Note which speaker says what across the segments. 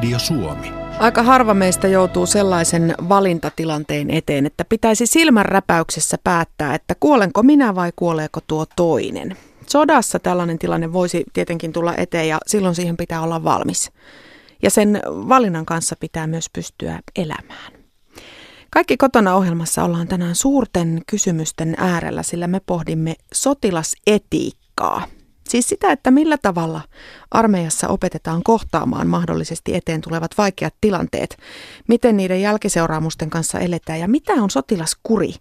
Speaker 1: Radio Suomi.
Speaker 2: Aika harva meistä joutuu sellaisen valintatilanteen eteen, että pitäisi silmän räpäyksessä päättää, että kuolenko minä vai kuoleeko tuo toinen. Sodassa tällainen tilanne voisi tietenkin tulla eteen ja silloin siihen pitää olla valmis. Ja sen valinnan kanssa pitää myös pystyä elämään. Kaikki kotona ohjelmassa ollaan tänään suurten kysymysten äärellä, sillä me pohdimme sotilasetiikkaa. Siis sitä, että millä tavalla armeijassa opetetaan kohtaamaan mahdollisesti eteen tulevat vaikeat tilanteet, miten niiden jälkiseuraamusten kanssa eletään ja mitä on sotilaskuri.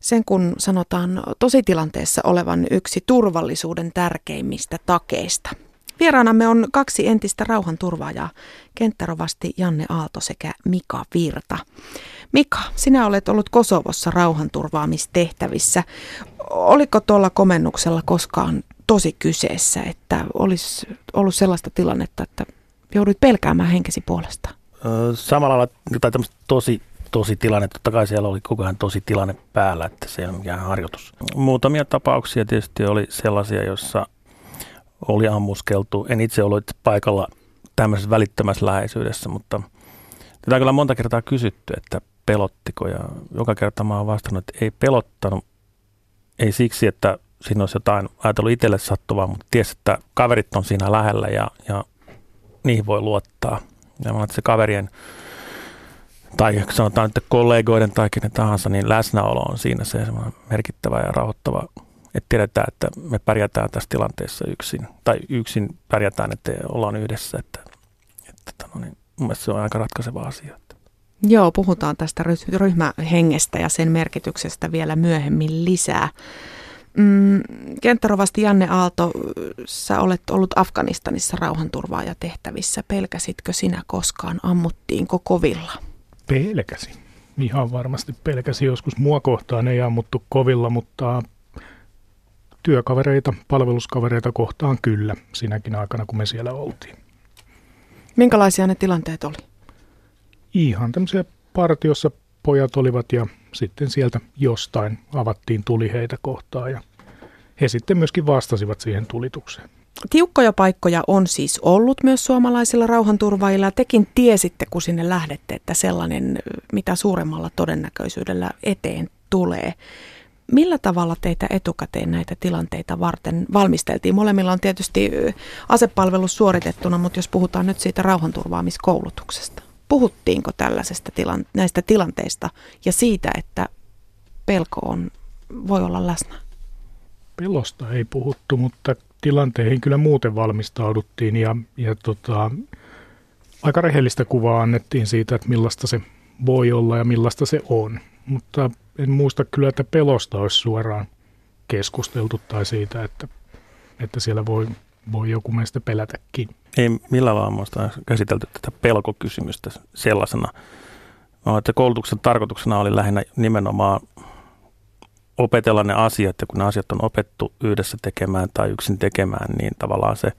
Speaker 2: Sen kun sanotaan tositilanteessa olevan yksi turvallisuuden tärkeimmistä takeista. Vieraanamme on kaksi entistä rauhanturvaajaa, kenttärovasti Janne Aalto sekä Mika Virta. Mika, sinä olet ollut Kosovossa rauhanturvaamistehtävissä. Oliko tuolla komennuksella koskaan tosi kyseessä, että olisi ollut sellaista tilannetta, että joudut pelkäämään henkesi puolesta?
Speaker 3: Samalla lailla, tai tämmöistä tosi, tosi tilanne, totta kai siellä oli koko ajan tosi tilanne päällä, että se ei ole mikään harjoitus. Muutamia tapauksia tietysti oli sellaisia, joissa oli ammuskeltu. En itse ollut paikalla tämmöisessä välittömässä läheisyydessä, mutta tätä on kyllä monta kertaa kysytty, että pelottiko ja joka kerta mä oon vastannut, että ei pelottanut. Ei siksi, että siinä olisi jotain ajatellut itselle sattuvaa, mutta ties, että kaverit on siinä lähellä ja, ja niihin voi luottaa. Ja mä se kaverien tai sanotaan nyt kollegoiden tai kenen tahansa, niin läsnäolo on siinä se merkittävä ja rauhoittava, että tiedetään, että me pärjätään tässä tilanteessa yksin, tai yksin pärjätään, että ollaan yhdessä, että, että no niin, mun mielestä se on aika ratkaiseva asia.
Speaker 2: Joo, puhutaan tästä ryhmähengestä ja sen merkityksestä vielä myöhemmin lisää. Mm, kenttärovasti Janne Aalto, sä olet ollut Afganistanissa rauhanturvaaja tehtävissä. Pelkäsitkö sinä koskaan, ammuttiinko kovilla?
Speaker 4: Pelkäsin. Ihan varmasti pelkäsin. Joskus mua kohtaan ei ammuttu kovilla, mutta työkavereita, palveluskavereita kohtaan kyllä sinäkin aikana, kun me siellä oltiin.
Speaker 2: Minkälaisia ne tilanteet oli?
Speaker 4: Ihan tämmöisiä partiossa pojat olivat ja sitten sieltä jostain avattiin tuli heitä kohtaan ja he sitten myöskin vastasivat siihen tulitukseen.
Speaker 2: Tiukkoja paikkoja on siis ollut myös suomalaisilla rauhanturvaajilla. Tekin tiesitte, kun sinne lähdette, että sellainen mitä suuremmalla todennäköisyydellä eteen tulee. Millä tavalla teitä etukäteen näitä tilanteita varten valmisteltiin? Molemmilla on tietysti asepalvelus suoritettuna, mutta jos puhutaan nyt siitä rauhanturvaamiskoulutuksesta. Puhuttiinko tällaisesta tilan, näistä tilanteista ja siitä, että pelko on, voi olla läsnä?
Speaker 4: Pelosta ei puhuttu, mutta tilanteihin kyllä muuten valmistauduttiin ja, ja tota, aika rehellistä kuvaa annettiin siitä, että millaista se voi olla ja millaista se on. Mutta en muista kyllä, että pelosta olisi suoraan keskusteltu tai siitä, että, että siellä voi, voi joku meistä pelätäkin.
Speaker 3: Ei millään lailla muista käsitelty tätä pelkokysymystä sellaisena. No, että koulutuksen tarkoituksena oli lähinnä nimenomaan opetella ne asiat, ja kun ne asiat on opettu yhdessä tekemään tai yksin tekemään, niin tavallaan se,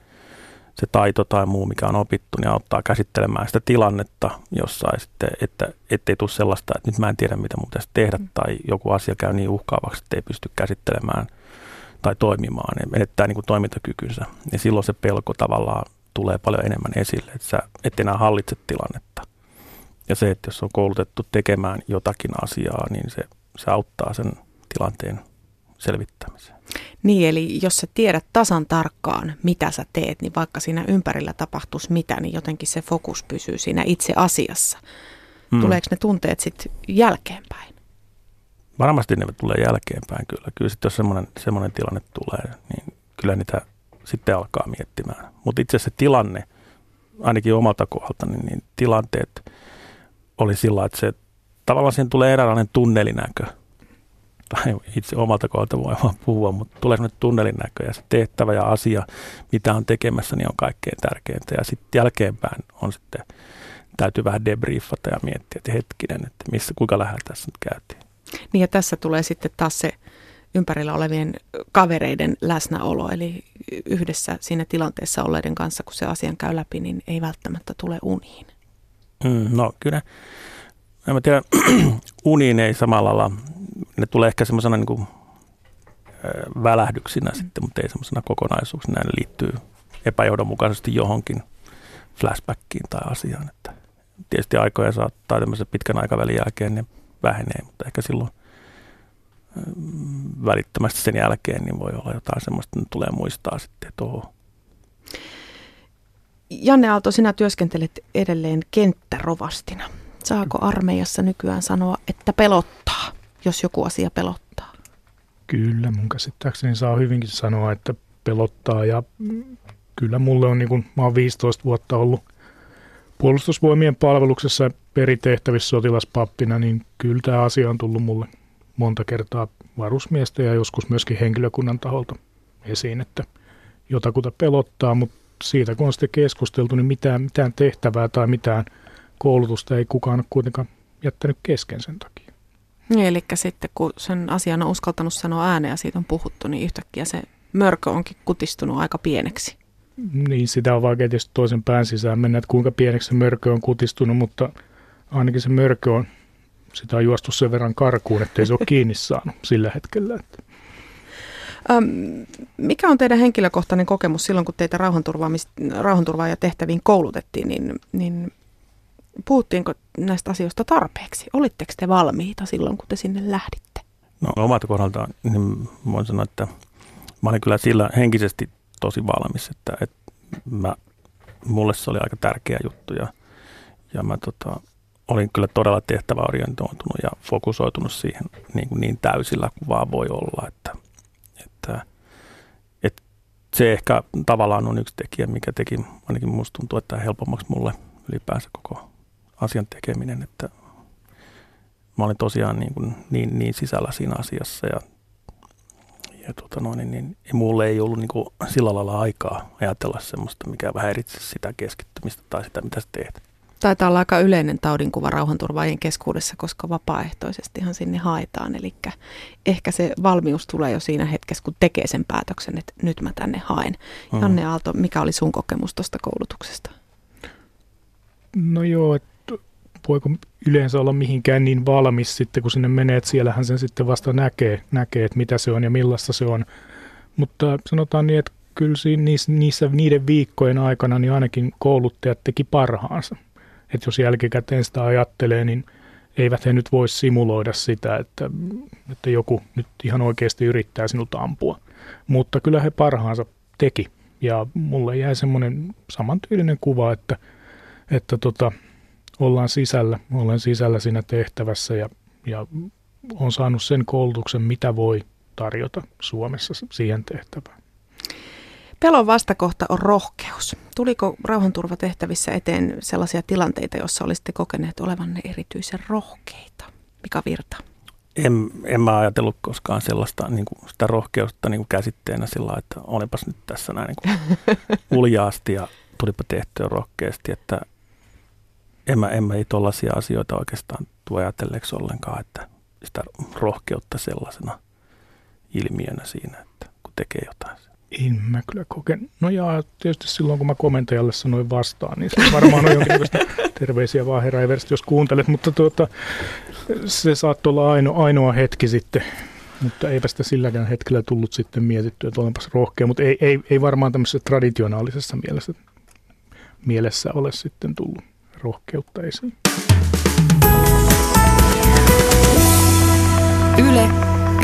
Speaker 3: se taito tai muu, mikä on opittu, niin auttaa käsittelemään sitä tilannetta jossain sitten, että ettei tule sellaista, että nyt mä en tiedä, mitä mun pitäisi tehdä, mm. tai joku asia käy niin uhkaavaksi, että ei pysty käsittelemään tai toimimaan, ja menettää niin kuin toimintakykynsä. Ja silloin se pelko tavallaan tulee paljon enemmän esille, että sä et enää hallitse tilannetta. Ja se, että jos on koulutettu tekemään jotakin asiaa, niin se, se auttaa sen tilanteen selvittämiseen.
Speaker 2: Niin, eli jos sä tiedät tasan tarkkaan, mitä sä teet, niin vaikka siinä ympärillä tapahtuisi mitä, niin jotenkin se fokus pysyy siinä itse asiassa. Hmm. Tuleeko ne tunteet sitten jälkeenpäin?
Speaker 3: Varmasti ne tulee jälkeenpäin kyllä. Kyllä sitten jos semmoinen, semmoinen tilanne tulee, niin kyllä niitä sitten alkaa miettimään. Mutta itse se tilanne, ainakin omalta kohdalta, niin, niin tilanteet oli sillä, että se tavallaan siihen tulee eräänlainen tunnelinäkö. Tai itse omalta kohdalta voi vaan puhua, mutta tulee sellainen tunnelinäkö ja se tehtävä ja asia, mitä on tekemässä, niin on kaikkein tärkeintä. Ja sitten jälkeenpäin on sitten, täytyy vähän debriefata ja miettiä, että hetkinen, että missä, kuinka lähellä tässä nyt käytiin.
Speaker 2: Niin ja tässä tulee sitten taas se ympärillä olevien kavereiden läsnäolo, eli yhdessä siinä tilanteessa olleiden kanssa, kun se asian käy läpi, niin ei välttämättä tule uniin.
Speaker 3: Mm, no kyllä, en mä tiedä, uniin ei samalla lailla, ne tulee ehkä semmoisena niin kuin, välähdyksinä mm. sitten, mutta ei semmoisena kokonaisuuksina, ne liittyy epäjohdonmukaisesti johonkin flashbackiin tai asiaan. Että tietysti aikoja saattaa tämmöisen pitkän aikavälin jälkeen ne vähenee, mutta ehkä silloin välittömästi sen jälkeen niin voi olla jotain semmoista, että tulee muistaa sitten, että oho.
Speaker 2: Janne Aalto, sinä työskentelet edelleen kenttärovastina. Saako armeijassa nykyään sanoa, että pelottaa, jos joku asia pelottaa?
Speaker 4: Kyllä, mun käsittääkseni saa hyvinkin sanoa, että pelottaa ja kyllä mulle on, niin kuin, mä oon 15 vuotta ollut puolustusvoimien palveluksessa peritehtävissä sotilaspappina, niin kyllä tämä asia on tullut mulle monta kertaa varusmiestä ja joskus myöskin henkilökunnan taholta esiin, että jotakuta pelottaa, mutta siitä kun on sitten keskusteltu, niin mitään, mitään tehtävää tai mitään koulutusta ei kukaan ole kuitenkaan jättänyt kesken sen takia.
Speaker 2: Niin, eli sitten kun sen asian on uskaltanut sanoa ääneen ja siitä on puhuttu, niin yhtäkkiä se mörkö onkin kutistunut aika pieneksi.
Speaker 4: Niin, sitä on vaikea tietysti toisen pään sisään mennä, että kuinka pieneksi se mörkö on kutistunut, mutta ainakin se mörkö on, sitä on juostu sen verran karkuun, ettei se ole kiinni saanut sillä hetkellä. Että.
Speaker 2: Öm, mikä on teidän henkilökohtainen kokemus silloin, kun teitä rauhanturvaaja tehtäviin koulutettiin, niin, niin puhuttiinko näistä asioista tarpeeksi? Olitteko te valmiita silloin, kun te sinne lähditte?
Speaker 3: No omalta kohdaltaan niin voin sanoa, että mä olin kyllä sillä henkisesti tosi valmis, että, että mä, mulle se oli aika tärkeä juttu ja, ja mä tota, olin kyllä todella tehtäväorientoitunut ja fokusoitunut siihen niin, kuin niin täysillä kuin vaan voi olla, että, että, että se ehkä tavallaan on yksi tekijä, mikä teki, ainakin musta tuntuu, että helpommaksi mulle ylipäänsä koko asian tekeminen, että mä olin tosiaan niin, kuin niin, niin sisällä siinä asiassa ja ja tota noin, niin, niin mulle ei ollut niin kuin sillä lailla aikaa ajatella semmoista, mikä vähän sitä keskittymistä tai sitä, mitä sä teet.
Speaker 2: Taitaa olla aika yleinen taudinkuva rauhanturvaajien keskuudessa, koska vapaaehtoisestihan sinne haetaan. Eli ehkä se valmius tulee jo siinä hetkessä, kun tekee sen päätöksen, että nyt mä tänne haen. Mm. Janne Aalto, mikä oli sun kokemus tuosta koulutuksesta?
Speaker 4: No joo, että voiko yleensä olla mihinkään niin valmis sitten, kun sinne menee, että siellähän sen sitten vasta näkee, näkee että mitä se on ja millaista se on. Mutta sanotaan niin, että kyllä niissä, niissä niiden viikkojen aikana niin ainakin kouluttajat teki parhaansa. Että jos jälkikäteen sitä ajattelee, niin eivät he nyt voi simuloida sitä, että, että joku nyt ihan oikeasti yrittää sinulta ampua. Mutta kyllä he parhaansa teki. Ja mulle jäi semmoinen samantyylinen kuva, että, että tota, ollaan sisällä, olen sisällä siinä tehtävässä ja, ja on saanut sen koulutuksen, mitä voi tarjota Suomessa siihen tehtävään.
Speaker 2: Pelon vastakohta on rohkeus. Tuliko rauhanturvatehtävissä eteen sellaisia tilanteita, joissa olisitte kokeneet olevanne erityisen rohkeita? Mika Virta?
Speaker 3: En, en mä ajatellut koskaan sellaista niin kuin sitä rohkeusta niin kuin käsitteenä sillä että olipas nyt tässä näin niin kuin uljaasti ja tulipa tehtyä rohkeasti, että en mä, en mä ei tollaisia asioita oikeastaan tuo ajatelleeksi ollenkaan, että sitä rohkeutta sellaisena ilmiönä siinä, että kun tekee jotain.
Speaker 4: En mä kyllä koke. No ja tietysti silloin, kun mä komentajalle sanoin vastaan, niin se varmaan on jonkinlaista terveisiä vaan herra Everst, jos kuuntelet, mutta tuota, se saattoi olla ainoa, ainoa hetki sitten, mutta eipä sitä silläkään hetkellä tullut sitten mietittyä, että olenpas rohkea, mutta ei, ei, ei varmaan tämmöisessä traditionaalisessa mielessä, mielessä ole sitten tullut rohkeutta esiin.
Speaker 2: Yle,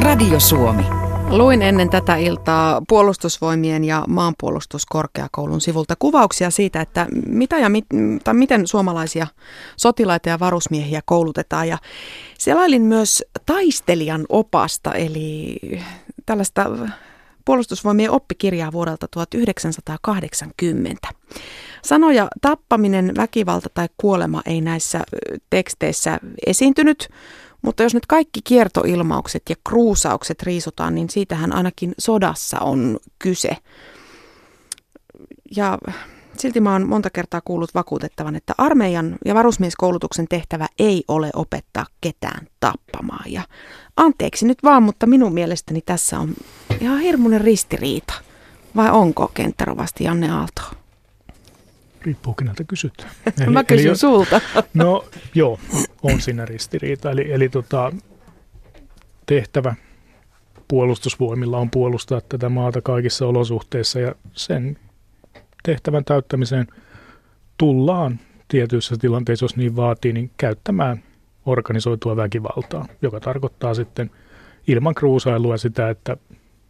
Speaker 2: Radio Suomi. Luin ennen tätä iltaa puolustusvoimien ja maanpuolustuskorkeakoulun sivulta kuvauksia siitä, että mitä ja mit, tai miten suomalaisia sotilaita ja varusmiehiä koulutetaan. Ja selailin myös taistelijan opasta, eli tällaista puolustusvoimien oppikirjaa vuodelta 1980. Sanoja tappaminen, väkivalta tai kuolema ei näissä teksteissä esiintynyt, mutta jos nyt kaikki kiertoilmaukset ja kruusaukset riisutaan, niin siitähän ainakin sodassa on kyse. Ja silti mä oon monta kertaa kuullut vakuutettavan, että armeijan ja varusmieskoulutuksen tehtävä ei ole opettaa ketään tappamaan. Ja anteeksi nyt vaan, mutta minun mielestäni tässä on ihan hirmuinen ristiriita. Vai onko kenttärovasti Janne Aalto?
Speaker 4: Riippuu keneltä kysytään.
Speaker 2: Eli, Mä kysyn eli, sulta.
Speaker 4: No joo, on siinä ristiriita. Eli, eli tota, tehtävä puolustusvoimilla on puolustaa tätä maata kaikissa olosuhteissa ja sen tehtävän täyttämiseen tullaan tietyissä tilanteissa, jos niin vaatii, niin käyttämään organisoitua väkivaltaa, joka tarkoittaa sitten ilman kruusailua sitä, että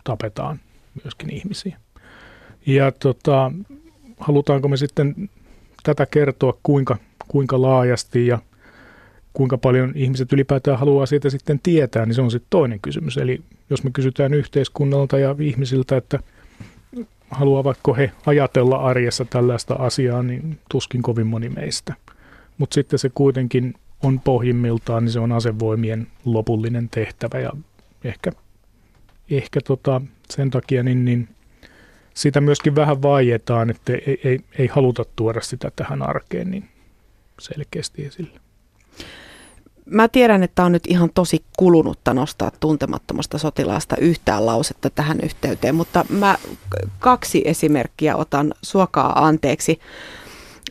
Speaker 4: tapetaan myöskin ihmisiä. Ja tota, halutaanko me sitten tätä kertoa kuinka, kuinka laajasti ja kuinka paljon ihmiset ylipäätään haluaa siitä sitten tietää, niin se on sitten toinen kysymys. Eli jos me kysytään yhteiskunnalta ja ihmisiltä, että haluavatko he ajatella arjessa tällaista asiaa, niin tuskin kovin moni meistä. Mutta sitten se kuitenkin on pohjimmiltaan, niin se on asevoimien lopullinen tehtävä ja ehkä, ehkä tota, sen takia niin, niin sitä myöskin vähän vaietaan, että ei, ei, ei haluta tuoda sitä tähän arkeen niin selkeästi esille.
Speaker 2: Mä tiedän, että on nyt ihan tosi kulunutta nostaa tuntemattomasta sotilaasta yhtään lausetta tähän yhteyteen, mutta mä kaksi esimerkkiä otan suokaa anteeksi.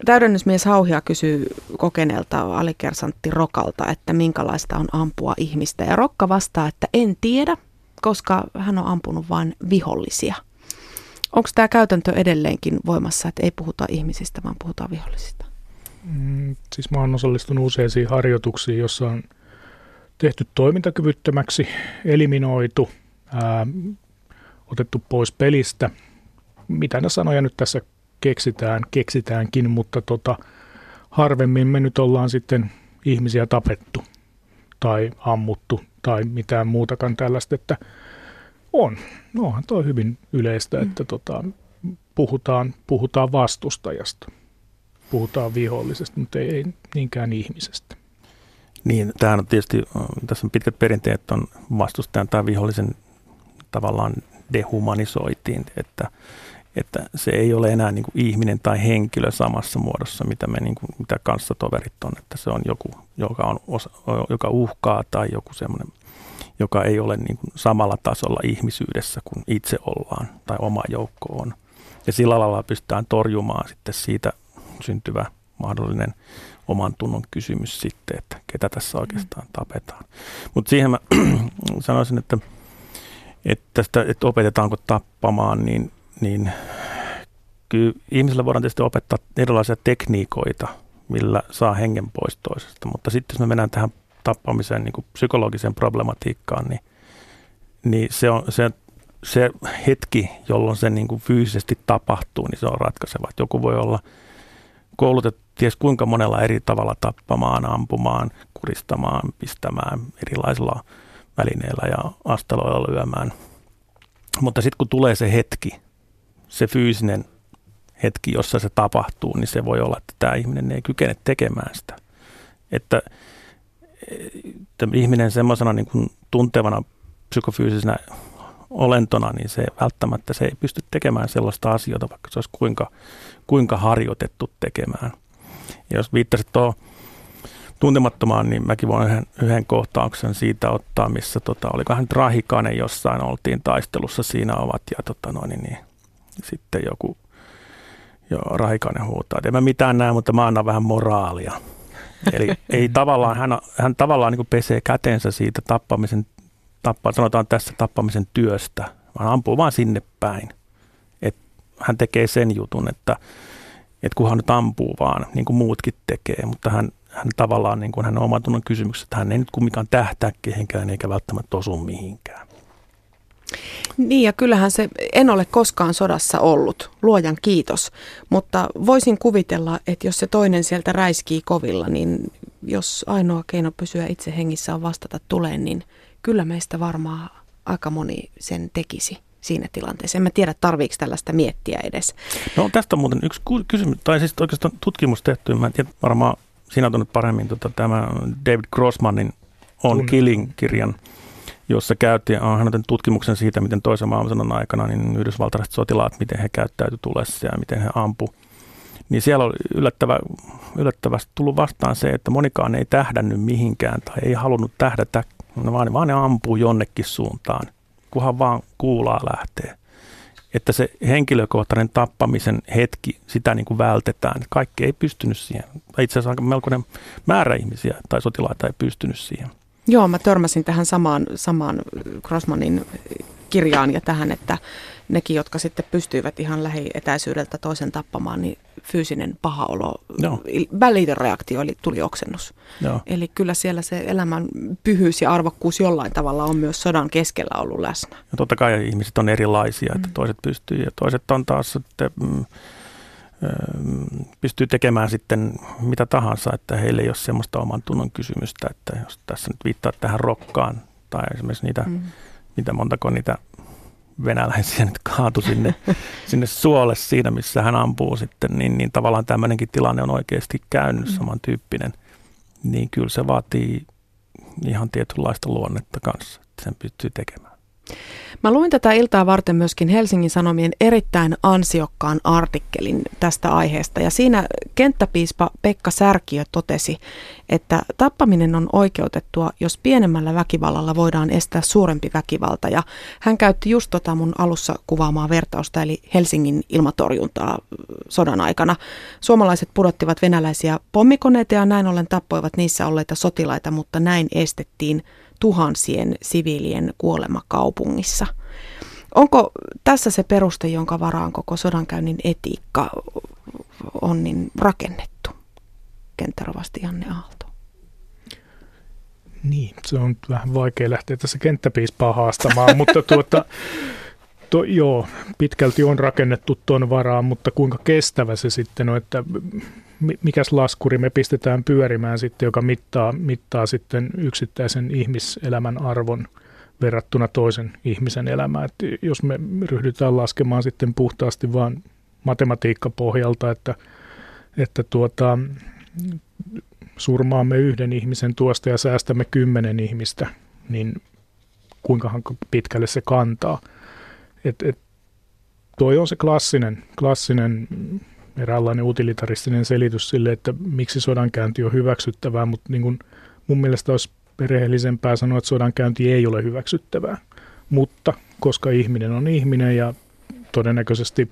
Speaker 2: Täydennysmies Hauhia kysyy kokeneelta alikersantti Rokalta, että minkälaista on ampua ihmistä. Ja Rokka vastaa, että en tiedä, koska hän on ampunut vain vihollisia. Onko tämä käytäntö edelleenkin voimassa, että ei puhuta ihmisistä, vaan puhutaan vihollisista?
Speaker 4: Mm, siis mä oon osallistunut useisiin harjoituksiin, jossa on tehty toimintakyvyttömäksi, eliminoitu, ää, otettu pois pelistä. Mitä ne sanoja nyt tässä keksitään, keksitäänkin, mutta tota, harvemmin me nyt ollaan sitten ihmisiä tapettu tai ammuttu tai mitään muutakaan tällaista, että on. Onhan toi hyvin yleistä, että mm. tota, puhutaan, puhutaan vastustajasta puhutaan vihollisesta, mutta ei, ei niinkään ihmisestä.
Speaker 3: Niin, tämähän on tietysti, tässä on pitkät perinteet on vastustajan tai vihollisen tavallaan dehumanisoitiin, että, että se ei ole enää niin kuin ihminen tai henkilö samassa muodossa, mitä me niin kuin, mitä kanssatoverit on, että se on joku, joka, on osa, joka uhkaa tai joku semmoinen, joka ei ole niin kuin samalla tasolla ihmisyydessä kuin itse ollaan tai oma joukko on. Ja sillä lailla pystytään torjumaan sitten siitä syntyvä mahdollinen oman tunnon kysymys sitten, että ketä tässä oikeastaan tapetaan. Mutta siihen mä sanoisin, että, että, tästä, että opetetaanko tappamaan, niin, niin kyllä ihmisillä voidaan tietysti opettaa erilaisia tekniikoita, millä saa hengen pois toisesta. Mutta sitten jos me mennään tähän tappamiseen niin kuin psykologiseen problematiikkaan, niin, niin se, on, se, se hetki, jolloin se niin kuin fyysisesti tapahtuu, niin se on ratkaiseva. Joku voi olla – koulutettu ties kuinka monella eri tavalla tappamaan, ampumaan, kuristamaan, pistämään erilaisilla välineillä ja asteloilla lyömään. Mutta sitten kun tulee se hetki, se fyysinen hetki, jossa se tapahtuu, niin se voi olla, että tämä ihminen ei kykene tekemään sitä. Että, että ihminen semmoisena niin kuin tuntevana psykofyysisenä olentona, niin se välttämättä se ei pysty tekemään sellaista asioita, vaikka se olisi kuinka, kuinka harjoitettu tekemään. Ja jos viittasit tuohon tuntemattomaan, niin mäkin voin yhden, yhden kohtauksen siitä ottaa, missä tota, olikohan nyt Rahikainen jossain oltiin taistelussa siinä ovat ja tota noin, niin, niin, sitten joku jo Rahikainen huutaa, että en mä mitään näe, mutta mä annan vähän moraalia. Eli ei tavallaan, hän, hän tavallaan niin pesee kätensä siitä tappamisen tappaa, sanotaan tässä tappamisen työstä, vaan ampuu vaan sinne päin. Et hän tekee sen jutun, että, että kun hän nyt ampuu vaan, niin kuin muutkin tekee, mutta hän, hän tavallaan, niin kuin hän oman tunnon kysymyksessä, että hän ei nyt kumminkaan tähtää kehenkään eikä välttämättä osu mihinkään.
Speaker 2: Niin ja kyllähän se, en ole koskaan sodassa ollut, luojan kiitos, mutta voisin kuvitella, että jos se toinen sieltä räiskii kovilla, niin jos ainoa keino pysyä itse hengissä on vastata tuleen, niin kyllä meistä varmaan aika moni sen tekisi siinä tilanteessa. En mä tiedä, tarviiko tällaista miettiä edes.
Speaker 3: No tästä on muuten yksi kysymys, tai siis oikeastaan tutkimus tehty, mä en tiedä, varmaan sinä tunnet paremmin tota, tämä David Grossmanin On Killing-kirjan, jossa käytiin, hän tutkimuksen siitä, miten toisen maailmansodan aikana niin yhdysvaltalaiset sotilaat, miten he käyttäytyi tulessa ja miten he ampu. Niin siellä oli yllättävä, yllättävästi tullut vastaan se, että monikaan ei tähdännyt mihinkään tai ei halunnut tähdätä vaan, vaan ne ampuu jonnekin suuntaan, kunhan vaan kuulaa lähtee. Että se henkilökohtainen tappamisen hetki, sitä niin kuin vältetään. Kaikki ei pystynyt siihen. Itse asiassa melkoinen määrä ihmisiä tai sotilaita ei pystynyt siihen.
Speaker 2: Joo, mä törmäsin tähän samaan, samaan Grossmanin kirjaan ja tähän, että, nekin, jotka sitten pystyivät ihan lähietäisyydeltä toisen tappamaan, niin fyysinen paha olo, Joo. välitön reaktio eli tuli oksennus. Joo. Eli kyllä siellä se elämän pyhyys ja arvokkuus jollain tavalla on myös sodan keskellä ollut läsnä.
Speaker 3: Ja totta kai ihmiset on erilaisia, että mm. toiset pystyy ja toiset on taas sitten, mm, pystyy tekemään sitten mitä tahansa, että heille ei ole semmoista oman tunnon kysymystä, että jos tässä nyt viittaa tähän rokkaan tai esimerkiksi niitä, mm. mitä montako niitä venäläisiä nyt kaatu sinne, sinne suolle siinä, missä hän ampuu sitten, niin, niin tavallaan tämmöinenkin tilanne on oikeasti käynyt mm. samantyyppinen, niin kyllä se vaatii ihan tietynlaista luonnetta kanssa, että sen pystyy tekemään.
Speaker 2: Mä luin tätä iltaa varten myöskin Helsingin Sanomien erittäin ansiokkaan artikkelin tästä aiheesta ja siinä kenttäpiispa Pekka Särkiö totesi, että tappaminen on oikeutettua, jos pienemmällä väkivallalla voidaan estää suurempi väkivalta ja hän käytti just tota mun alussa kuvaamaa vertausta eli Helsingin ilmatorjuntaa sodan aikana. Suomalaiset pudottivat venäläisiä pommikoneita ja näin ollen tappoivat niissä olleita sotilaita, mutta näin estettiin tuhansien siviilien kuolema kaupungissa. Onko tässä se peruste, jonka varaan koko sodankäynnin etiikka on niin rakennettu? Kenttärovasti Janne Aalto.
Speaker 4: Niin, se on vähän vaikea lähteä tässä kenttäpiispaa haastamaan, mutta tuota, to, joo, pitkälti on rakennettu tuon varaan, mutta kuinka kestävä se sitten on, että mikäs laskuri me pistetään pyörimään sitten, joka mittaa, mittaa sitten yksittäisen ihmiselämän arvon verrattuna toisen ihmisen elämään. Et jos me ryhdytään laskemaan sitten puhtaasti vain matematiikkapohjalta, että, että tuota, surmaamme yhden ihmisen tuosta ja säästämme kymmenen ihmistä, niin kuinkahan pitkälle se kantaa. Et, et, toi on se klassinen, klassinen eräänlainen utilitaristinen selitys sille, että miksi sodankäynti on hyväksyttävää, mutta niin kuin mun mielestä olisi perheellisempää sanoa, että sodankäynti ei ole hyväksyttävää. Mutta koska ihminen on ihminen ja todennäköisesti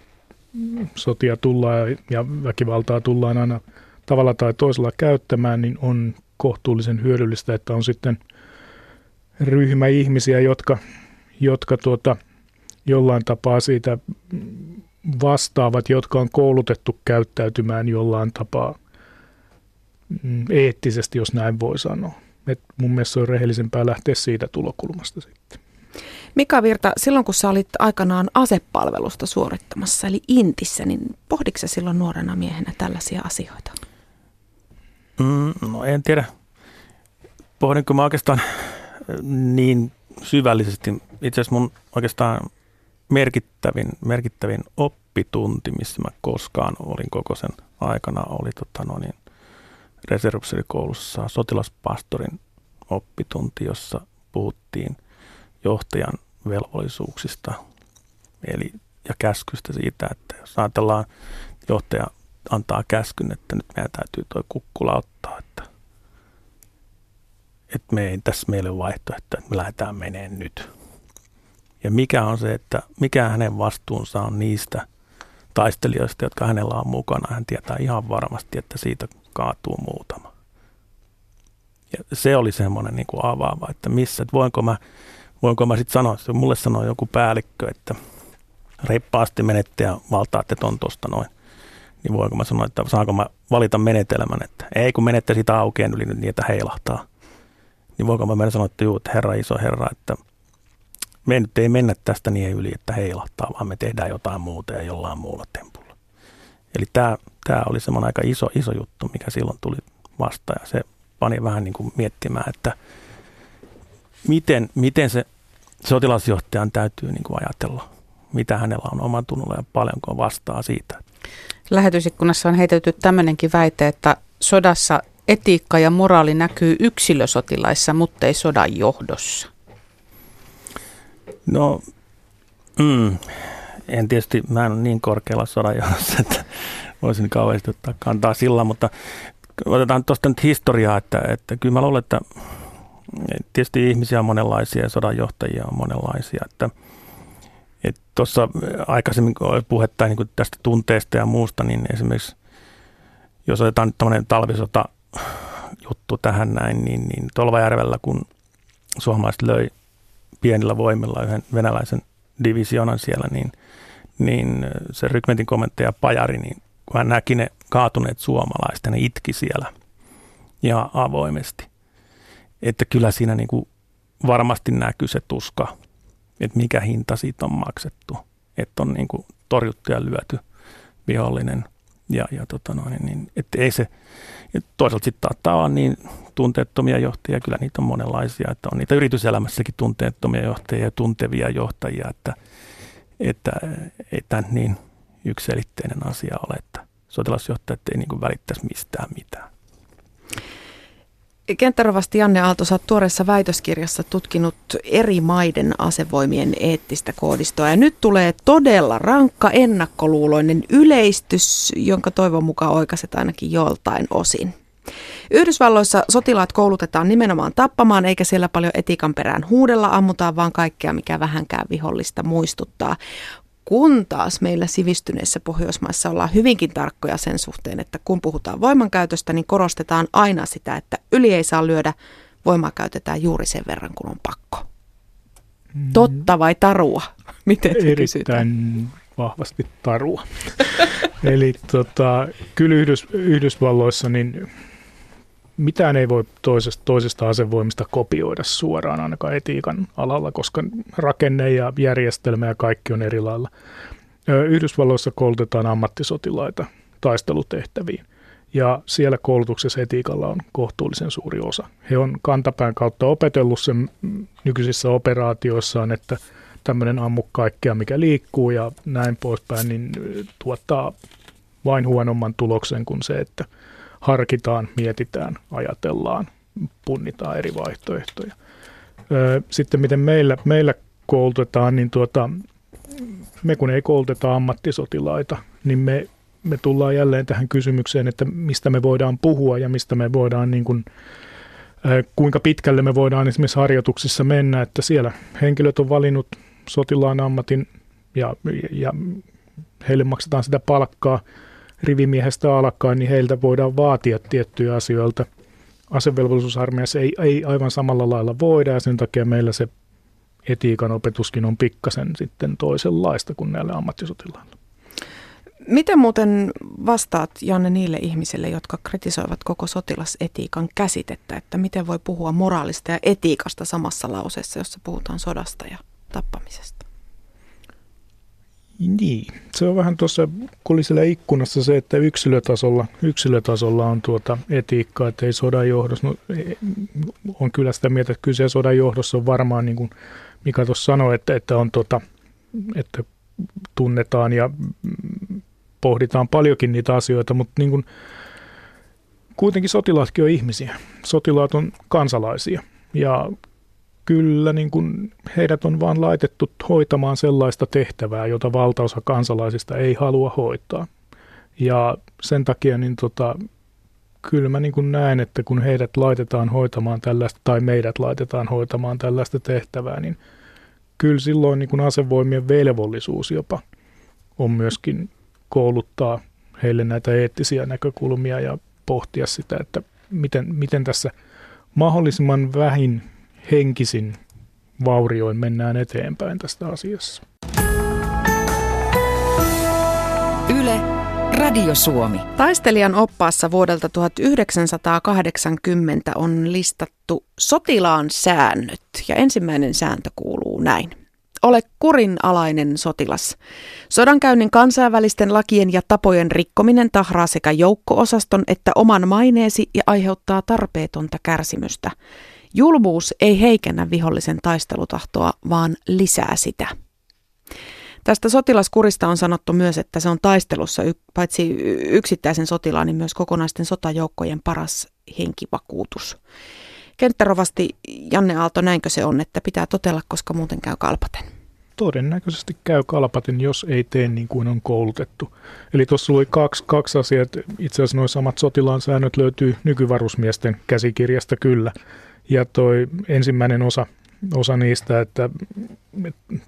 Speaker 4: sotia tullaan ja väkivaltaa tullaan aina tavalla tai toisella käyttämään, niin on kohtuullisen hyödyllistä, että on sitten ryhmä ihmisiä, jotka, jotka tuota, jollain tapaa siitä vastaavat, jotka on koulutettu käyttäytymään jollain tapaa mm, eettisesti, jos näin voi sanoa. Et mun mielestä se on rehellisempää lähteä siitä tulokulmasta sitten.
Speaker 2: Mika Virta, silloin kun sä olit aikanaan asepalvelusta suorittamassa, eli Intissä, niin pohditko sä silloin nuorena miehenä tällaisia asioita?
Speaker 3: Mm, no en tiedä. Pohdinko mä oikeastaan niin syvällisesti. Itse asiassa mun oikeastaan merkittävin, merkittävin oppitunti, missä mä koskaan olin koko sen aikana, oli tota, no niin, sotilaspastorin oppitunti, jossa puhuttiin johtajan velvollisuuksista eli, ja käskystä siitä, että jos ajatellaan, johtaja antaa käskyn, että nyt meidän täytyy tuo kukkula ottaa, että, että me ei tässä meille vaihtoehto, että me lähdetään meneen nyt ja mikä on se, että mikä hänen vastuunsa on niistä taistelijoista, jotka hänellä on mukana. Hän tietää ihan varmasti, että siitä kaatuu muutama. Ja se oli semmoinen niin kuin avaava, että missä, että voinko mä, voinko mä sitten sanoa, että mulle sanoo joku päällikkö, että reippaasti menette ja valtaatte ton tosta noin, niin voinko mä sanoa, että saanko mä valita menetelmän, että ei kun menette sitä aukeen yli niin, että heilahtaa. Niin voinko mä mennä sanoa, että juu, että herra iso herra, että me nyt ei mennä tästä niin yli, että heilahtaa, vaan me tehdään jotain muuta ja jollain muulla tempulla. Eli tämä, tämä oli semmoinen aika iso, iso juttu, mikä silloin tuli vastaan ja se pani vähän niin kuin miettimään, että miten, miten se sotilasjohtajan täytyy niin kuin ajatella, mitä hänellä on oman tunnolla ja paljonko vastaa siitä.
Speaker 2: Lähetysikkunassa on heitetty tämmöinenkin väite, että sodassa etiikka ja moraali näkyy yksilösotilaissa, mutta ei sodan johdossa.
Speaker 3: No, mm, en tietysti, mä en ole niin korkealla sodanjohdossa, että voisin kauheasti ottaa kantaa sillä, mutta otetaan tuosta nyt historiaa, että, että kyllä mä luulen, että tietysti ihmisiä on monenlaisia ja sodanjohtajia on monenlaisia, että tuossa aikaisemmin oli puhetta niin tästä tunteesta ja muusta, niin esimerkiksi jos otetaan nyt tämmöinen talvisota juttu tähän näin, niin, niin Tolvajärvellä, kun suomalaiset löi pienillä voimilla yhden venäläisen divisionan siellä, niin niin se rykmentin komentaja Pajari, niin kun hän näki ne kaatuneet suomalaiset, ne itki siellä ja avoimesti. Että kyllä siinä niin kuin varmasti näkyy se tuska, että mikä hinta siitä on maksettu. Että on niin kuin torjuttu ja lyöty vihollinen. Ja, ja tota noin, niin, että ei se, ja toisaalta sitten taattaa olla niin tunteettomia johtajia, kyllä niitä on monenlaisia, että on niitä yrityselämässäkin tunteettomia johtajia ja tuntevia johtajia, että, että ei tämä niin yksiselitteinen asia ole, että sotilasjohtajat ei niin välittäisi mistään mitään.
Speaker 2: Kenttärovasti Janne Aalto, sä tuoreessa väitöskirjassa tutkinut eri maiden asevoimien eettistä koodistoa. Ja nyt tulee todella rankka ennakkoluuloinen yleistys, jonka toivon mukaan oikaiset ainakin joltain osin. Yhdysvalloissa sotilaat koulutetaan nimenomaan tappamaan, eikä siellä paljon etikan perään huudella, ammutaan vaan kaikkea, mikä vähänkään vihollista muistuttaa kun taas meillä sivistyneissä Pohjoismaissa ollaan hyvinkin tarkkoja sen suhteen, että kun puhutaan voimankäytöstä, niin korostetaan aina sitä, että yli ei saa lyödä, voimaa käytetään juuri sen verran, kun on pakko. Mm. Totta vai tarua? Miten se
Speaker 4: Erittäin kysytään? vahvasti tarua. Eli tota, kyllä Yhdys, Yhdysvalloissa niin mitään ei voi toisesta, toisesta asevoimista kopioida suoraan ainakaan etiikan alalla, koska rakenne ja järjestelmä ja kaikki on eri lailla. Yhdysvalloissa koulutetaan ammattisotilaita taistelutehtäviin ja siellä koulutuksessa etiikalla on kohtuullisen suuri osa. He on kantapään kautta opetellut sen nykyisissä operaatioissaan, että tämmöinen ammu kaikkea, mikä liikkuu ja näin poispäin, niin tuottaa vain huonomman tuloksen kuin se, että – harkitaan, mietitään, ajatellaan, punnitaan eri vaihtoehtoja. Sitten miten meillä, meillä koulutetaan, niin tuota, me kun ei kouluteta ammattisotilaita, niin me, me tullaan jälleen tähän kysymykseen, että mistä me voidaan puhua ja mistä me voidaan niin kuin, kuinka pitkälle me voidaan esimerkiksi harjoituksissa mennä, että siellä henkilöt on valinnut sotilaan ammatin ja, ja heille maksetaan sitä palkkaa – rivimiehestä alkaen, niin heiltä voidaan vaatia tiettyjä asioita. Asevelvollisuusarmeijassa ei, ei aivan samalla lailla voida ja sen takia meillä se etiikan opetuskin on pikkasen sitten toisenlaista kuin näillä ammattisotilailla.
Speaker 2: Miten muuten vastaat, Janne, niille ihmisille, jotka kritisoivat koko sotilasetiikan käsitettä, että miten voi puhua moraalista ja etiikasta samassa lauseessa, jossa puhutaan sodasta ja tappamisesta?
Speaker 4: Niin, se on vähän tuossa, siellä ikkunassa se, että yksilötasolla, yksilötasolla on tuota etiikkaa, että ei sodan johdossa, no, e, on kyllä sitä mieltä, että kyllä se sodan johdossa on varmaan, niin kuin Mika tuossa sanoi, että, että, on tuota, että tunnetaan ja pohditaan paljonkin niitä asioita, mutta niin kuin, kuitenkin sotilaatkin on ihmisiä. Sotilaat on kansalaisia ja kyllä niin kuin heidät on vaan laitettu hoitamaan sellaista tehtävää, jota valtaosa kansalaisista ei halua hoitaa. Ja sen takia niin tota, kyllä mä niin kuin näen, että kun heidät laitetaan hoitamaan tällaista tai meidät laitetaan hoitamaan tällaista tehtävää, niin kyllä silloin niin kuin asevoimien velvollisuus jopa on myöskin kouluttaa heille näitä eettisiä näkökulmia ja pohtia sitä, että miten, miten tässä mahdollisimman vähin henkisin vaurioin mennään eteenpäin tästä asiassa.
Speaker 2: Yle, Radio Suomi. Taistelijan oppaassa vuodelta 1980 on listattu sotilaan säännöt ja ensimmäinen sääntö kuuluu näin. Ole kurinalainen sotilas. Sodankäynnin kansainvälisten lakien ja tapojen rikkominen tahraa sekä joukko-osaston että oman maineesi ja aiheuttaa tarpeetonta kärsimystä. Julmuus ei heikennä vihollisen taistelutahtoa, vaan lisää sitä. Tästä sotilaskurista on sanottu myös, että se on taistelussa paitsi yksittäisen sotilaan, niin myös kokonaisten sotajoukkojen paras henkivakuutus. Kenttärovasti Janne Aalto, näinkö se on, että pitää totella, koska muuten käy kalpaten?
Speaker 4: Todennäköisesti käy kalpaten, jos ei tee niin kuin on koulutettu. Eli tuossa oli kaksi, kaksi asiaa. Itse asiassa nuo samat sotilaan säännöt löytyy nykyvarusmiesten käsikirjasta kyllä. Ja toi ensimmäinen osa, osa niistä, että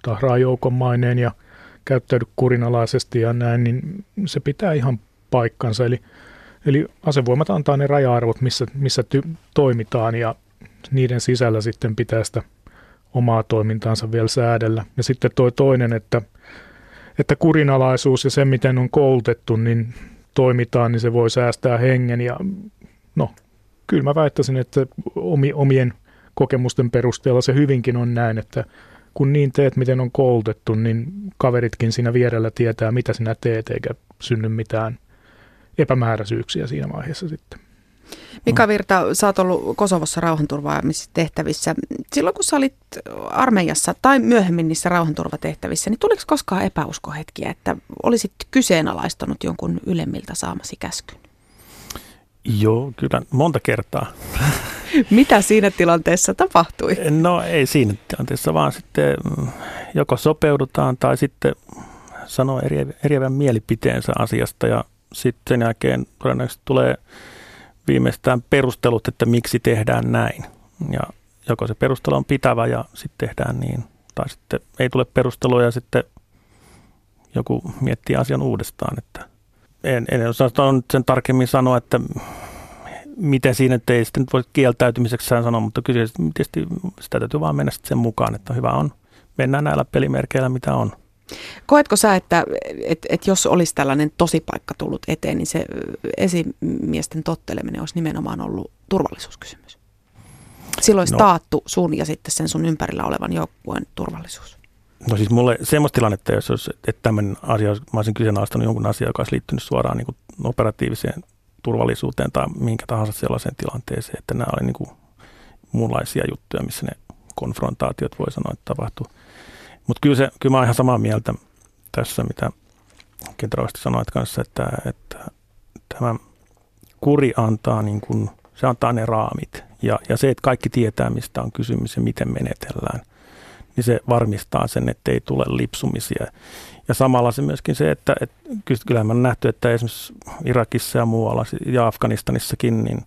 Speaker 4: tahraa joukon maineen ja käyttäydy kurinalaisesti ja näin, niin se pitää ihan paikkansa. Eli, eli asevoimat antaa ne raja-arvot, missä, missä ty- toimitaan ja niiden sisällä sitten pitää sitä omaa toimintaansa vielä säädellä. Ja sitten toi toinen, että, että kurinalaisuus ja se, miten on koulutettu, niin toimitaan, niin se voi säästää hengen. Ja no, kyllä mä väittäisin, että omien kokemusten perusteella se hyvinkin on näin, että kun niin teet, miten on koulutettu, niin kaveritkin siinä vierellä tietää, mitä sinä teet, eikä synny mitään epämääräisyyksiä siinä vaiheessa sitten.
Speaker 2: Mika Virta, sä oot ollut Kosovossa rauhanturvaamistehtävissä. Silloin kun sä olit armeijassa tai myöhemmin niissä rauhanturvatehtävissä, niin tuliko koskaan epäuskohetkiä, että olisit kyseenalaistanut jonkun ylemmiltä saamasi käskyn?
Speaker 3: Joo, kyllä monta kertaa.
Speaker 2: Mitä siinä tilanteessa tapahtui?
Speaker 3: No ei siinä tilanteessa, vaan sitten mm, joko sopeudutaan tai sitten sanoo eri, eriävän mielipiteensä asiasta ja sitten sen jälkeen todennäköisesti tulee viimeistään perustelut, että miksi tehdään näin. Ja joko se perustelu on pitävä ja sitten tehdään niin, tai sitten ei tule perustelua ja sitten joku miettii asian uudestaan. Että en, en osaa nyt sen tarkemmin sanoa, että miten siinä ei sitten voi kieltäytymiseksi sanoa, mutta kyllä tietysti sitä täytyy vaan mennä sen mukaan, että hyvä on. Mennään näillä pelimerkeillä, mitä on.
Speaker 2: Koetko sä, että et, et jos olisi tällainen tosipaikka tullut eteen, niin se esimiesten totteleminen olisi nimenomaan ollut turvallisuuskysymys? Silloin olisi no. taattu sun ja sitten sen sun ympärillä olevan joukkueen turvallisuus.
Speaker 3: No siis mulle semmoista tilannetta, jos olisi, että tämmöinen asia, mä olisin kyseenalaistanut jonkun asian, joka olisi liittynyt suoraan niin kuin operatiiviseen turvallisuuteen tai minkä tahansa sellaiseen tilanteeseen, että nämä oli niin kuin muunlaisia juttuja, missä ne konfrontaatiot voi sanoa, että tapahtuu. Mutta kyllä, se, kyllä mä oon ihan samaa mieltä tässä, mitä kenraalisti sanoit kanssa, että, että tämä kuri antaa, niin kuin, se antaa ne raamit. Ja, ja se, että kaikki tietää, mistä on kysymys ja miten menetellään, niin se varmistaa sen, että ei tule lipsumisia. Ja samalla se myöskin se, että, että kyllä mä nähty, että esimerkiksi Irakissa ja muualla ja Afganistanissakin, niin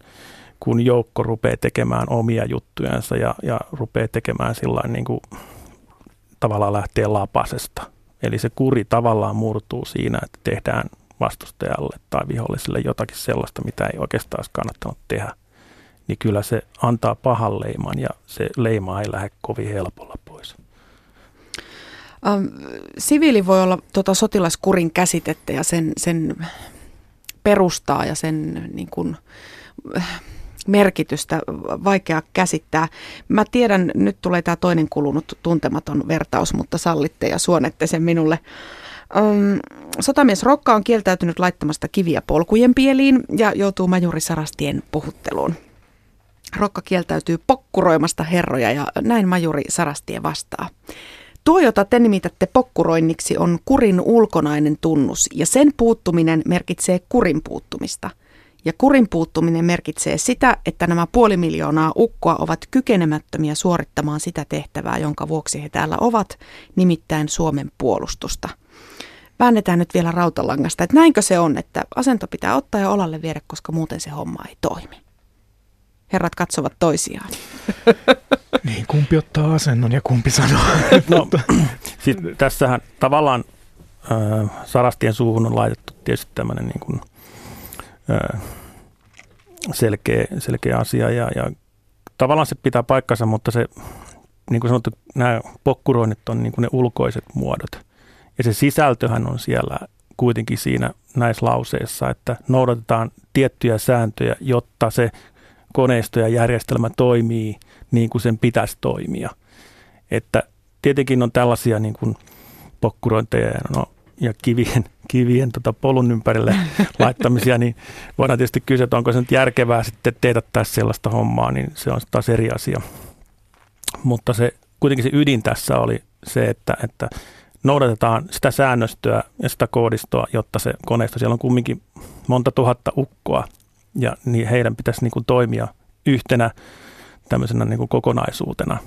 Speaker 3: kun joukko rupeaa tekemään omia juttujansa ja, ja rupeaa tekemään sillä niin kuin tavallaan lähtee lapasesta. Eli se kuri tavallaan murtuu siinä, että tehdään vastustajalle tai viholliselle jotakin sellaista, mitä ei oikeastaan olisi kannattanut tehdä. Niin kyllä se antaa pahan leiman ja se leima ei lähde kovin helpolla.
Speaker 2: Ähm, siviili voi olla tota sotilaskurin käsitettä ja sen, sen perustaa ja sen niin kuin, merkitystä vaikea käsittää. Mä tiedän, nyt tulee tämä toinen kulunut tuntematon vertaus, mutta sallitte ja suonette sen minulle. Um, sotamies Rokka on kieltäytynyt laittamasta kiviä polkujen pieliin ja joutuu majuri Sarastien puhutteluun. Rokka kieltäytyy pokkuroimasta herroja ja näin majuri Sarastie vastaa. Tuo, jota te nimitätte pokkuroinniksi, on kurin ulkonainen tunnus ja sen puuttuminen merkitsee kurin puuttumista – ja kurin puuttuminen merkitsee sitä, että nämä puoli miljoonaa ukkoa ovat kykenemättömiä suorittamaan sitä tehtävää, jonka vuoksi he täällä ovat, nimittäin Suomen puolustusta. Väännetään nyt vielä rautalangasta, että näinkö se on, että asento pitää ottaa ja olalle viedä, koska muuten se homma ei toimi. Herrat katsovat toisiaan.
Speaker 4: Niin, kumpi ottaa asennon ja kumpi sanoo.
Speaker 3: No, siis tässähän tavallaan äh, Sarastien suuhun on laitettu tietysti tämmöinen niin kuin selkeä, selkeä asia ja, ja tavallaan se pitää paikkansa, mutta se, niin kuin sanottu, nämä pokkuroinnit on niin kuin ne ulkoiset muodot. Ja se sisältöhän on siellä kuitenkin siinä näissä lauseissa, että noudatetaan tiettyjä sääntöjä, jotta se koneisto ja järjestelmä toimii niin kuin sen pitäisi toimia. Että tietenkin on tällaisia niin kuin pokkurointeja, no ja kivien, kivien tota polun ympärille laittamisia, niin voidaan tietysti kysyä, että onko se nyt järkevää sitten tehdä tässä sellaista hommaa, niin se on taas eri asia. Mutta se, kuitenkin se ydin tässä oli se, että, että noudatetaan sitä säännöstöä ja sitä koodistoa, jotta se koneisto, siellä on kumminkin monta tuhatta ukkoa, ja niin heidän pitäisi niin kuin toimia yhtenä tämmöisenä niin kuin kokonaisuutena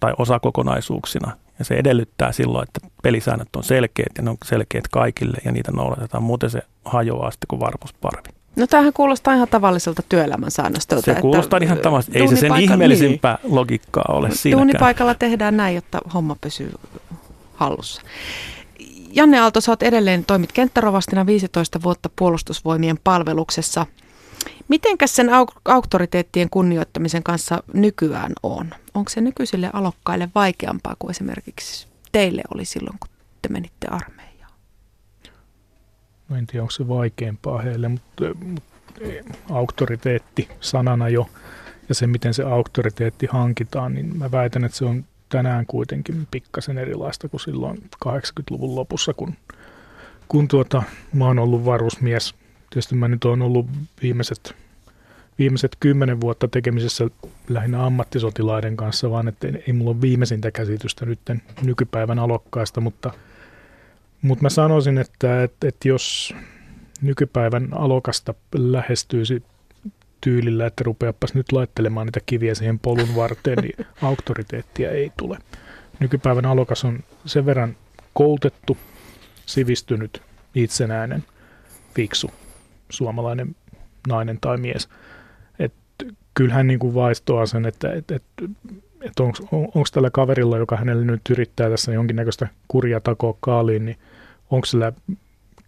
Speaker 3: tai osakokonaisuuksina, ja se edellyttää silloin, että pelisäännöt on selkeät ja ne on selkeät kaikille ja niitä noudatetaan. Muuten se hajoaa sitten kuin varpusparvi.
Speaker 2: No tämähän kuulostaa ihan tavalliselta työelämän säännöstöltä.
Speaker 3: Se kuulostaa ihan tavallista. Ei se sen ihmeellisempää niin. logiikkaa ole siinä.
Speaker 2: Tuunipaikalla tehdään näin, jotta homma pysyy hallussa. Janne Aalto, sä oot edelleen toimit kenttärovastina 15 vuotta puolustusvoimien palveluksessa. Mitenkäs sen auktoriteettien kunnioittamisen kanssa nykyään on? Onko se nykyisille alokkaille vaikeampaa kuin esimerkiksi teille oli silloin, kun te menitte armeijaan?
Speaker 4: No en tiedä, onko se vaikeampaa heille, mutta, mutta auktoriteetti sanana jo ja se, miten se auktoriteetti hankitaan, niin mä väitän, että se on tänään kuitenkin pikkasen erilaista kuin silloin 80-luvun lopussa, kun, kun tuota, mä oon ollut varusmies. Tietysti mä nyt oon ollut viimeiset, viimeiset kymmenen vuotta tekemisessä lähinnä ammattisotilaiden kanssa, vaan että ei, ei mulla ole viimeisintä käsitystä nyt nykypäivän alokkaista, mutta, mutta mä sanoisin, että, että, että jos nykypäivän alokasta lähestyisi tyylillä, että rupeapas nyt laittelemaan niitä kiviä siihen polun varteen, niin auktoriteettia ei tule. Nykypäivän alokas on sen verran koulutettu, sivistynyt, itsenäinen, fiksu suomalainen nainen tai mies. Et kyllähän niin kuin vaistoaa sen, että et, et, et onko tällä kaverilla, joka hänelle nyt yrittää tässä jonkinnäköistä kurja takoa kaaliin, niin onko sillä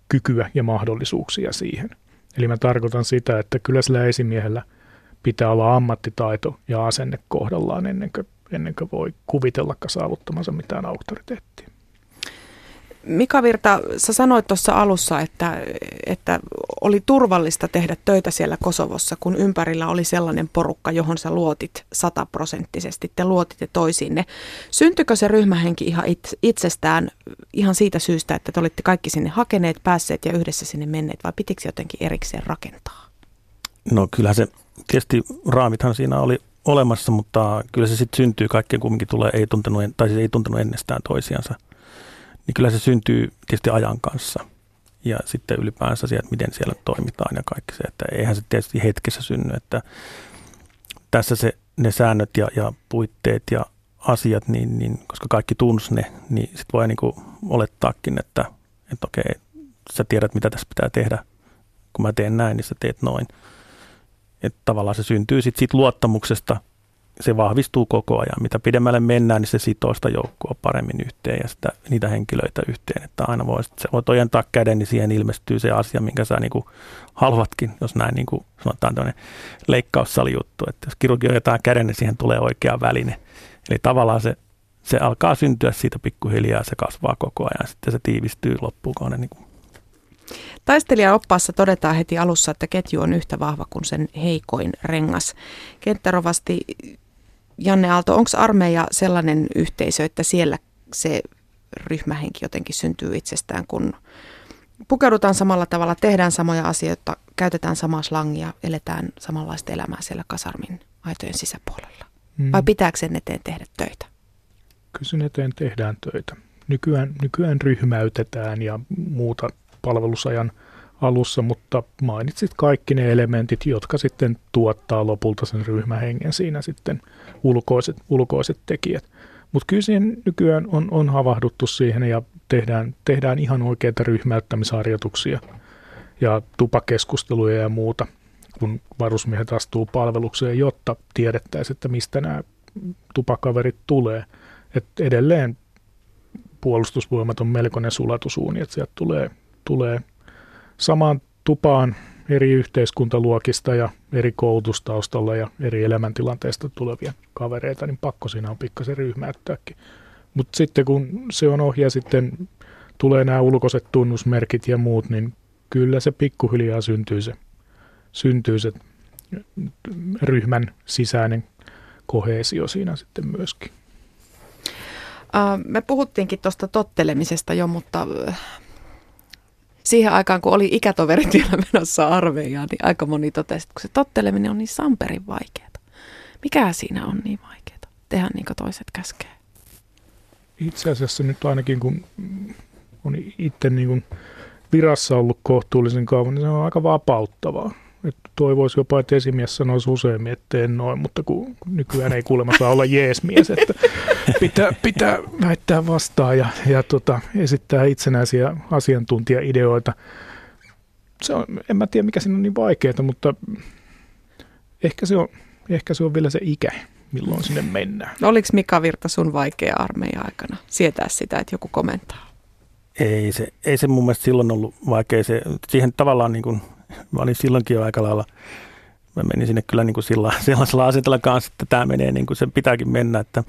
Speaker 4: kykyä ja mahdollisuuksia siihen. Eli mä tarkoitan sitä, että kyllä sillä esimiehellä pitää olla ammattitaito ja asenne kohdallaan ennen kuin, ennen kuin voi kuvitellakaan saavuttamansa mitään auktoriteettia.
Speaker 2: Mika Virta, sä sanoit tuossa alussa, että, että oli turvallista tehdä töitä siellä Kosovossa, kun ympärillä oli sellainen porukka, johon sä luotit sataprosenttisesti, te luotitte toisiinne. Syntyykö se ryhmähenki ihan itsestään ihan siitä syystä, että te olitte kaikki sinne hakeneet, päässeet ja yhdessä sinne menneet, vai pitikö jotenkin erikseen rakentaa?
Speaker 3: No kyllä se, tietysti raamithan siinä oli olemassa, mutta kyllä se sitten syntyy, kaikkien kumminkin tulee, ei tuntenut, tai siis ei tuntenut ennestään toisiansa – niin kyllä se syntyy tietysti ajan kanssa. Ja sitten ylipäänsä sieltä, miten siellä toimitaan ja kaikki se, että eihän se tietysti hetkessä synny, että tässä se, ne säännöt ja, ja puitteet ja asiat, niin, niin, koska kaikki tunsi ne, niin sitten voi niin olettaakin, että, että okei, sä tiedät mitä tässä pitää tehdä. Kun mä teen näin, niin sä teet noin. Että tavallaan se syntyy sitten siitä luottamuksesta se vahvistuu koko ajan. Mitä pidemmälle mennään, niin se sitoo sitä joukkoa paremmin yhteen ja sitä, niitä henkilöitä yhteen. Että aina voi, se voit ojentaa käden, niin siihen ilmestyy se asia, minkä sä niin kuin haluatkin, jos näin niin kuin sanotaan tämmöinen juttu. Että jos kirurgi ojetaan käden, niin siihen tulee oikea väline. Eli tavallaan se, se alkaa syntyä siitä pikkuhiljaa, se kasvaa koko ajan, sitten se tiivistyy loppuun, niin kuin
Speaker 2: Taistelijaoppaassa todetaan heti alussa, että ketju on yhtä vahva kuin sen heikoin rengas. Kenttärovasti Janne Aalto, onko armeija sellainen yhteisö, että siellä se ryhmähenki jotenkin syntyy itsestään, kun pukeudutaan samalla tavalla, tehdään samoja asioita, käytetään samaa slangia, eletään samanlaista elämää siellä kasarmin aitojen sisäpuolella? Mm. Vai pitääkö sen eteen tehdä töitä?
Speaker 4: Kyllä sen eteen tehdään töitä. Nykyään, nykyään ryhmäytetään ja muuta palvelusajan alussa, mutta mainitsit kaikki ne elementit, jotka sitten tuottaa lopulta sen ryhmähengen siinä sitten ulkoiset, ulkoiset tekijät. Mutta kyllä siihen nykyään on, on havahduttu siihen ja tehdään, tehdään ihan oikeita ryhmäyttämisharjoituksia ja tupakeskusteluja ja muuta, kun varusmiehet astuu palvelukseen, jotta tiedettäisiin, että mistä nämä tupakaverit tulee. Et edelleen puolustusvoimat on melkoinen sulatusuuni, että sieltä tulee, tulee samaan tupaan eri yhteiskuntaluokista ja eri koulutustaustalla ja eri elämäntilanteista tulevia kavereita, niin pakko siinä on pikkasen ryhmäyttääkin. Mutta sitten kun se on ohi ja sitten tulee nämä ulkoiset tunnusmerkit ja muut, niin kyllä se pikkuhiljaa syntyy se, syntyy se ryhmän sisäinen kohesio siinä sitten myöskin.
Speaker 2: Me puhuttiinkin tuosta tottelemisesta jo, mutta siihen aikaan, kun oli ikätoverit vielä menossa armeijaan, niin aika moni totesi, että kun se totteleminen on niin samperin vaikeaa. Mikä siinä on niin vaikeaa? Tehdä niin kuin toiset käskee.
Speaker 4: Itse asiassa nyt ainakin kun on itse niin kuin virassa ollut kohtuullisen kauan, niin se on aika vapauttavaa. Et toivoisi jopa, että esimies sanoisi useammin, että en noin, mutta kun nykyään ei kuulemma saa olla jeesmies, että pitää, pitää väittää vastaan ja, ja tota, esittää itsenäisiä asiantuntija-ideoita. Se on, en mä tiedä, mikä siinä on niin vaikeaa, mutta ehkä se on, ehkä se on vielä se ikä, milloin sinne mennään.
Speaker 2: No, oliko Mika Virta sun vaikea armeijan aikana sietää sitä, että joku kommentaa?
Speaker 3: Ei se, ei se mun mielestä silloin ollut vaikea. Se, siihen tavallaan niin kuin mä olin silloinkin jo aika lailla, mä menin sinne kyllä niin kuin sillä, sellaisella asetella kanssa, että tämä menee niin kuin se pitääkin mennä, että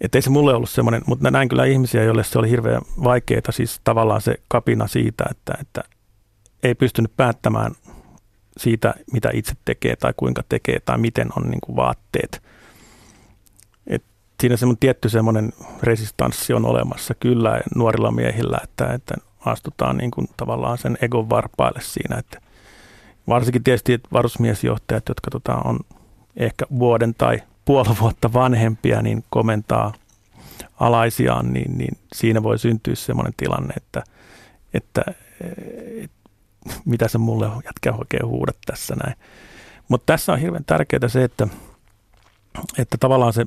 Speaker 3: että ei se mulle ollut semmoinen, mutta näin kyllä ihmisiä, joille se oli hirveän vaikeaa, siis tavallaan se kapina siitä, että, että, ei pystynyt päättämään siitä, mitä itse tekee tai kuinka tekee tai miten on niin kuin vaatteet. Et siinä semmoinen tietty semmoinen resistanssi on olemassa kyllä nuorilla miehillä, että, että astutaan niin kuin tavallaan sen egon varpaille siinä, että varsinkin tietysti varusmiesjohtajat, jotka tota on ehkä vuoden tai puoli vuotta vanhempia, niin komentaa alaisiaan, niin, niin siinä voi syntyä sellainen tilanne, että, että, että mitä se mulle jätkä oikein huudat tässä näin. Mutta tässä on hirveän tärkeää se, että, että tavallaan se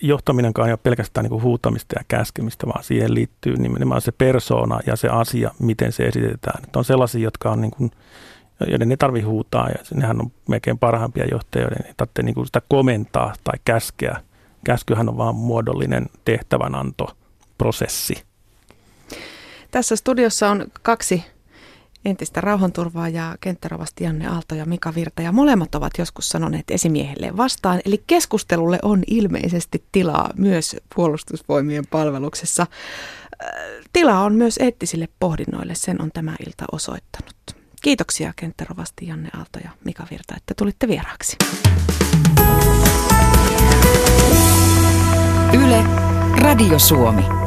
Speaker 3: johtaminenkaan ei ole pelkästään niin kuin huutamista ja käskemistä, vaan siihen liittyy nimenomaan se persona ja se asia, miten se esitetään. Että on sellaisia, jotka on niin kuin, joiden ei tarvitse huutaa, ja nehän on melkein parhaimpia johtajia, joiden ei tarvitse niin kuin sitä komentaa tai käskeä. Käskyhän on vaan muodollinen tehtävänantoprosessi.
Speaker 2: Tässä studiossa on kaksi entistä rauhanturvaajaa, kenttärovasti Janne Aalto ja Mika Virta, ja molemmat ovat joskus sanoneet esimiehelle vastaan. Eli keskustelulle on ilmeisesti tilaa myös puolustusvoimien palveluksessa. Äh, tilaa on myös eettisille pohdinnoille, sen on tämä ilta osoittanut. Kiitoksia kenttärovasti Janne Aalto ja Mika Virta, että tulitte vieraaksi.
Speaker 1: Yle, Radio Suomi.